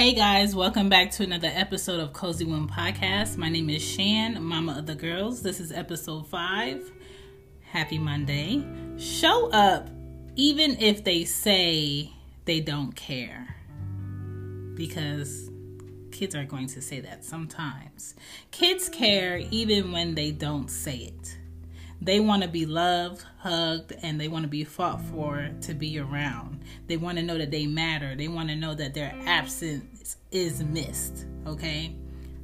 Hey guys, welcome back to another episode of Cozy One Podcast. My name is Shan, Mama of the Girls. This is episode five. Happy Monday. Show up even if they say they don't care. Because kids are going to say that sometimes. Kids care even when they don't say it. They want to be loved, hugged, and they want to be fought for to be around. They want to know that they matter. They want to know that their absence is missed. Okay?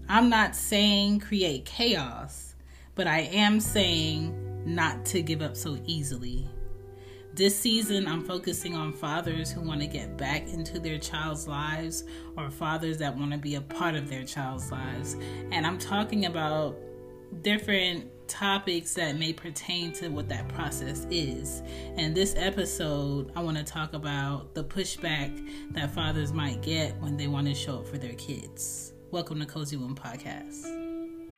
I'm not saying create chaos, but I am saying not to give up so easily. This season, I'm focusing on fathers who want to get back into their child's lives or fathers that want to be a part of their child's lives. And I'm talking about different topics that may pertain to what that process is. And this episode, I want to talk about the pushback that fathers might get when they want to show up for their kids. Welcome to Cozy One Podcast.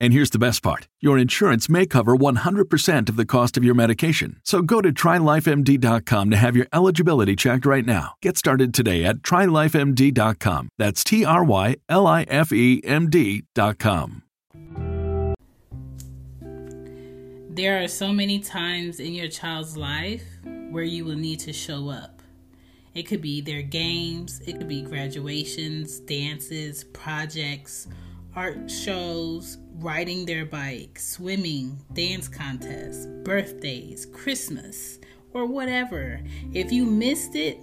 And here's the best part your insurance may cover 100% of the cost of your medication. So go to trylifemd.com to have your eligibility checked right now. Get started today at trylifemd.com. That's T R Y L I F E M D.com. There are so many times in your child's life where you will need to show up. It could be their games, it could be graduations, dances, projects, art shows, riding their bike, swimming, dance contests, birthdays, Christmas, or whatever. If you missed it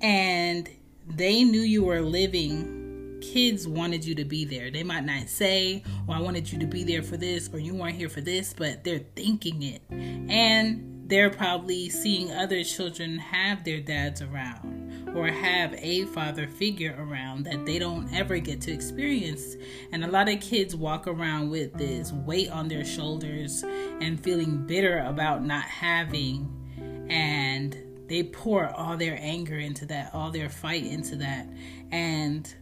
and they knew you were living kids wanted you to be there. They might not say, "Oh, I wanted you to be there for this," or "You weren't here for this," but they're thinking it, and they're probably seeing other children have their dads around or have a father figure around that they don't ever get to experience. And a lot of kids walk around with this weight on their shoulders and feeling bitter about not having and they pour all their anger into that, all their fight into that. And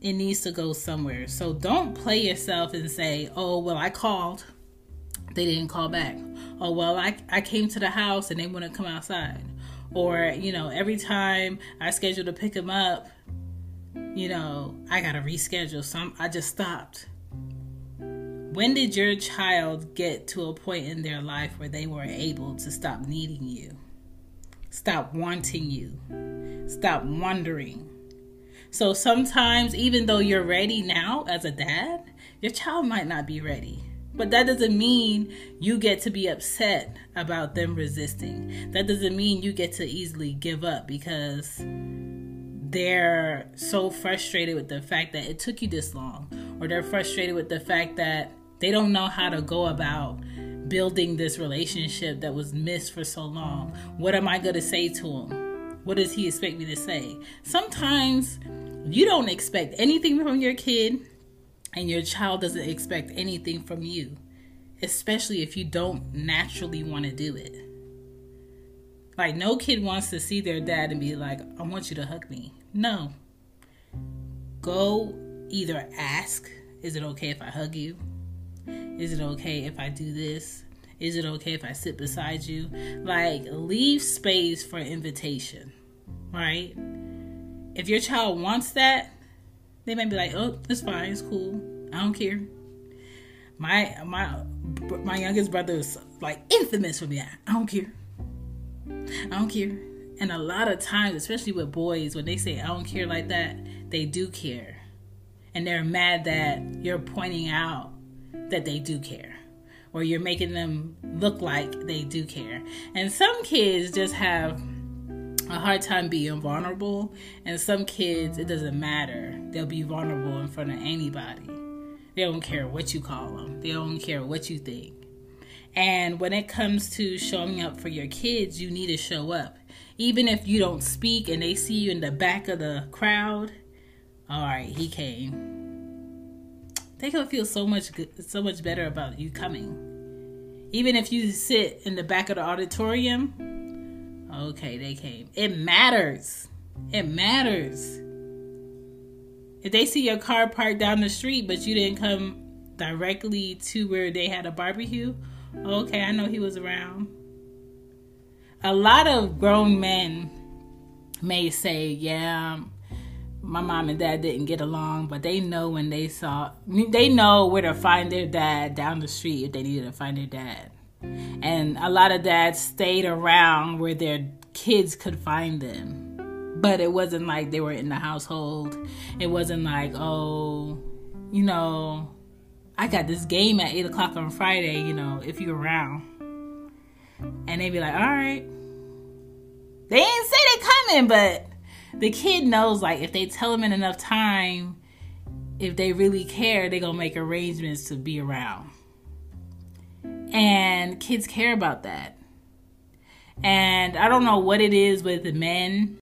it needs to go somewhere. So don't play yourself and say, oh, well, I called. They didn't call back. Oh, well, I, I came to the house and they wouldn't come outside. Or, you know, every time I schedule to pick them up, you know, I got to reschedule. So I'm, I just stopped. When did your child get to a point in their life where they were able to stop needing you? Stop wanting you? Stop wondering? So sometimes, even though you're ready now as a dad, your child might not be ready. But that doesn't mean you get to be upset about them resisting. That doesn't mean you get to easily give up because they're so frustrated with the fact that it took you this long, or they're frustrated with the fact that they don't know how to go about building this relationship that was missed for so long. What am I going to say to him? What does he expect me to say? Sometimes you don't expect anything from your kid, and your child doesn't expect anything from you, especially if you don't naturally want to do it. Like, no kid wants to see their dad and be like, I want you to hug me. No. Go either ask, Is it okay if I hug you? Is it okay if I do this? Is it okay if I sit beside you? Like, leave space for invitation, right? if your child wants that, they might be like, "Oh, it's fine, it's cool. I don't care." My my my youngest brother is like infamous for me. I don't care. I don't care. And a lot of times, especially with boys, when they say I don't care like that, they do care. And they're mad that you're pointing out that they do care. Or you're making them look like they do care. And some kids just have a hard time being vulnerable. And some kids, it doesn't matter. They'll be vulnerable in front of anybody. They don't care what you call them, they don't care what you think. And when it comes to showing up for your kids, you need to show up. Even if you don't speak and they see you in the back of the crowd, all right, he came. They gonna feel so much good, so much better about you coming. Even if you sit in the back of the auditorium, Okay, they came. It matters. It matters. If they see your car parked down the street, but you didn't come directly to where they had a barbecue, okay, I know he was around. A lot of grown men may say, yeah, my mom and dad didn't get along, but they know when they saw, they know where to find their dad down the street if they needed to find their dad. And a lot of dads stayed around where their kids could find them. But it wasn't like they were in the household. It wasn't like, oh, you know, I got this game at 8 o'clock on Friday, you know, if you're around. And they'd be like, all right. They didn't say they coming, but the kid knows, like, if they tell them in enough time, if they really care, they're going to make arrangements to be around. And kids care about that. And I don't know what it is with men.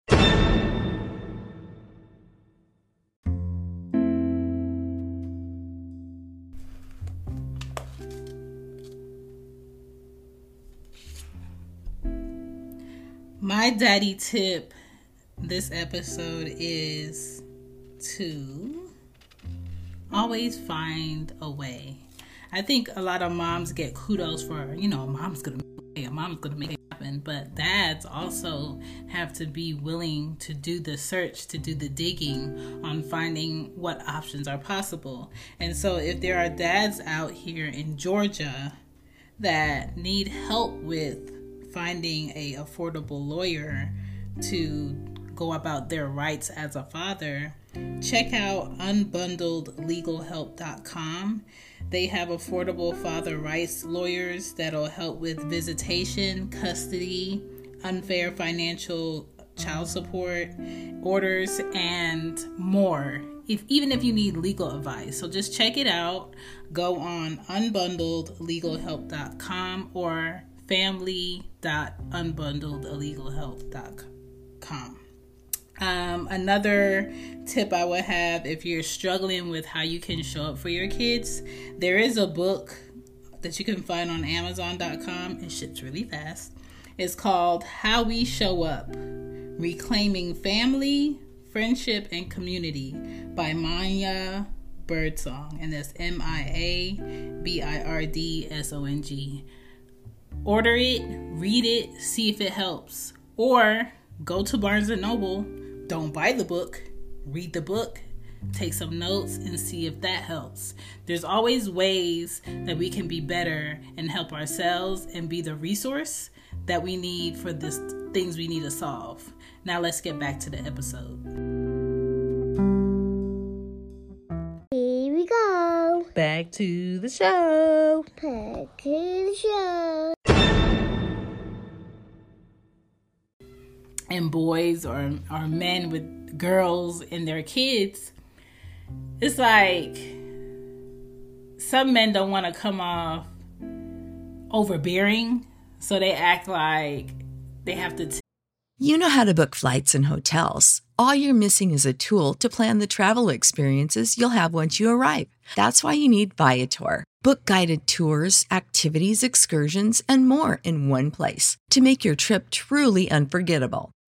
My daddy tip this episode is to always find a way I think a lot of moms get kudos for, you know, mom's gonna make it, mom's gonna make it happen. But dads also have to be willing to do the search, to do the digging on finding what options are possible. And so if there are dads out here in Georgia that need help with finding a affordable lawyer to go about their rights as a father, check out unbundledlegalhelp.com. They have affordable father rights lawyers that'll help with visitation, custody, unfair financial child support orders, and more. If, even if you need legal advice. So just check it out. Go on unbundledlegalhelp.com or family.unbundledlegalhelp.com. Um, another tip I would have if you're struggling with how you can show up for your kids, there is a book that you can find on Amazon.com. It ships really fast. It's called How We Show Up Reclaiming Family, Friendship, and Community by Mia Birdsong. And that's M I A B I R D S O N G. Order it, read it, see if it helps. Or go to Barnes and Noble don't buy the book, read the book, take some notes, and see if that helps. There's always ways that we can be better and help ourselves and be the resource that we need for the things we need to solve. Now, let's get back to the episode. Here we go. Back to the show. Back to the show. And boys or or men with girls and their kids it's like some men don't want to come off overbearing so they act like they have to t- you know how to book flights and hotels. All you're missing is a tool to plan the travel experiences you'll have once you arrive. That's why you need viator. Book guided tours activities excursions and more in one place to make your trip truly unforgettable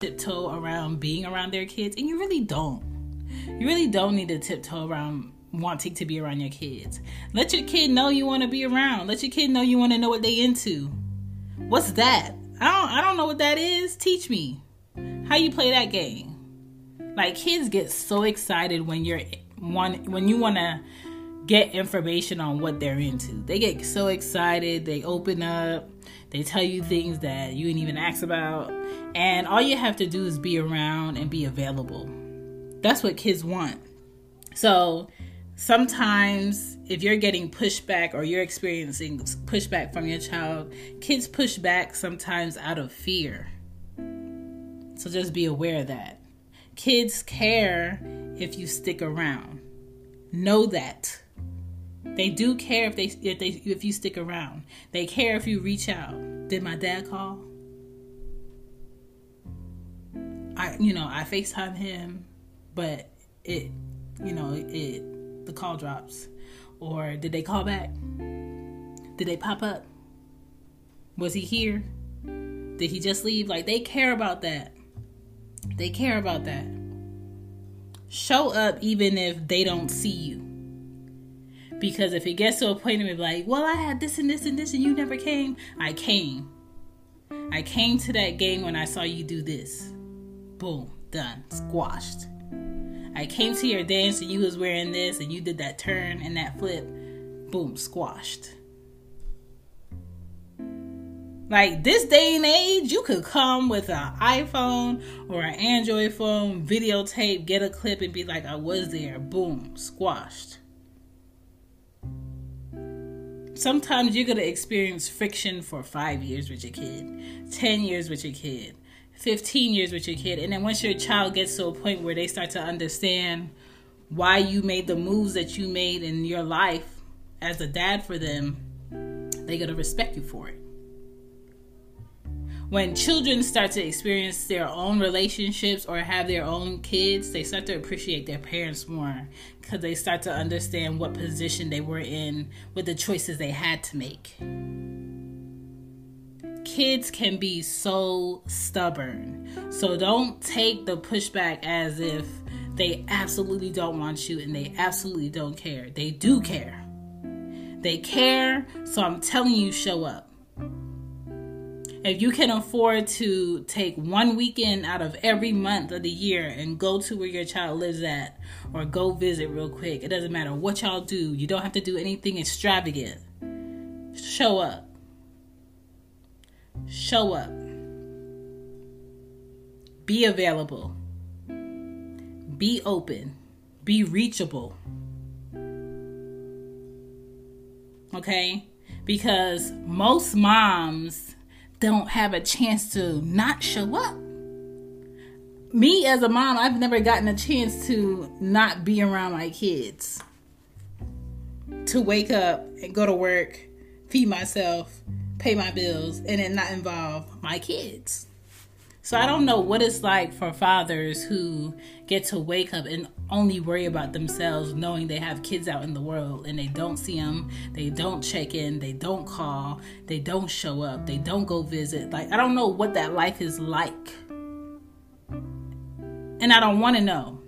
Tiptoe around being around their kids, and you really don't. You really don't need to tiptoe around wanting to be around your kids. Let your kid know you want to be around. Let your kid know you want to know what they into. What's that? I don't I don't know what that is. Teach me. How you play that game? Like kids get so excited when you're one when you want to get information on what they're into. They get so excited, they open up, they tell you things that you didn't even ask about, and all you have to do is be around and be available. That's what kids want. So sometimes if you're getting pushback or you're experiencing pushback from your child, kids push back sometimes out of fear. So just be aware of that. Kids care if you stick around. Know that. They do care if they if they if you stick around. They care if you reach out. Did my dad call? I you know, I FaceTime him, but it you know, it the call drops. Or did they call back? Did they pop up? Was he here? Did he just leave? Like they care about that. They care about that. Show up even if they don't see you. Because if it gets to a point of like, well, I had this and this and this and you never came, I came. I came to that game when I saw you do this. Boom, done, squashed. I came to your dance and you was wearing this and you did that turn and that flip. Boom, squashed. Like this day and age, you could come with an iPhone or an Android phone, videotape, get a clip, and be like, I was there. Boom, squashed. Sometimes you're going to experience friction for five years with your kid, 10 years with your kid, 15 years with your kid. And then once your child gets to a point where they start to understand why you made the moves that you made in your life as a dad for them, they're going to respect you for it. When children start to experience their own relationships or have their own kids, they start to appreciate their parents more because they start to understand what position they were in with the choices they had to make. Kids can be so stubborn. So don't take the pushback as if they absolutely don't want you and they absolutely don't care. They do care. They care, so I'm telling you, show up. If you can afford to take one weekend out of every month of the year and go to where your child lives at or go visit real quick, it doesn't matter what y'all do. You don't have to do anything extravagant. Show up. Show up. Be available be open, be reachable. Okay? Because most moms don't have a chance to not show up. Me as a mom, I've never gotten a chance to not be around my kids. To wake up and go to work, feed myself, pay my bills, and then not involve my kids. So I don't know what it's like for fathers who get to wake up and only worry about themselves, knowing they have kids out in the world and they don't see them, they don't check in, they don't call, they don't show up, they don't go visit. Like, I don't know what that life is like. And I don't want to know.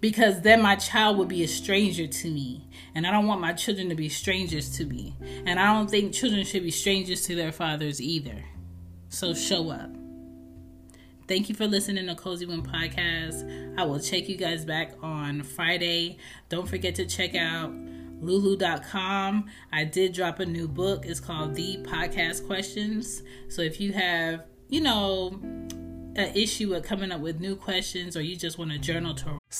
Because then my child would be a stranger to me. And I don't want my children to be strangers to me. And I don't think children should be strangers to their fathers either. So show up. Thank you for listening to Cozy Womb Podcast. I will check you guys back on Friday. Don't forget to check out lulu.com. I did drop a new book. It's called The Podcast Questions. So if you have, you know, an issue with coming up with new questions or you just want a journal to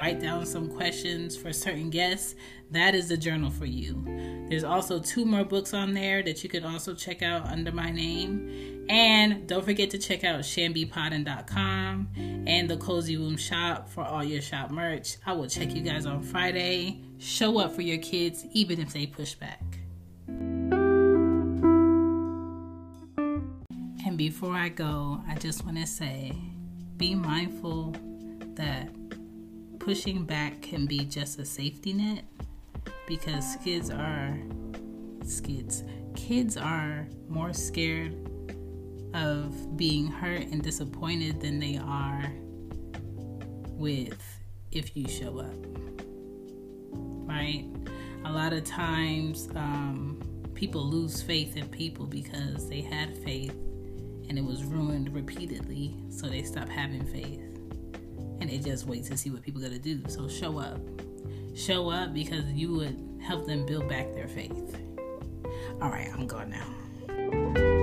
write down some questions for certain guests, that is the journal for you. There's also two more books on there that you can also check out under my name. And don't forget to check out shanbypodden.com and the Cozy Womb shop for all your shop merch. I will check you guys on Friday. Show up for your kids, even if they push back. And before I go, I just want to say be mindful that pushing back can be just a safety net because kids are kids kids are more scared of being hurt and disappointed than they are with if you show up right? A lot of times um, people lose faith in people because they had faith and it was ruined repeatedly so they stop having faith and they just wait to see what people are gonna do. So show up. Show up because you would help them build back their faith. All right, I'm going now.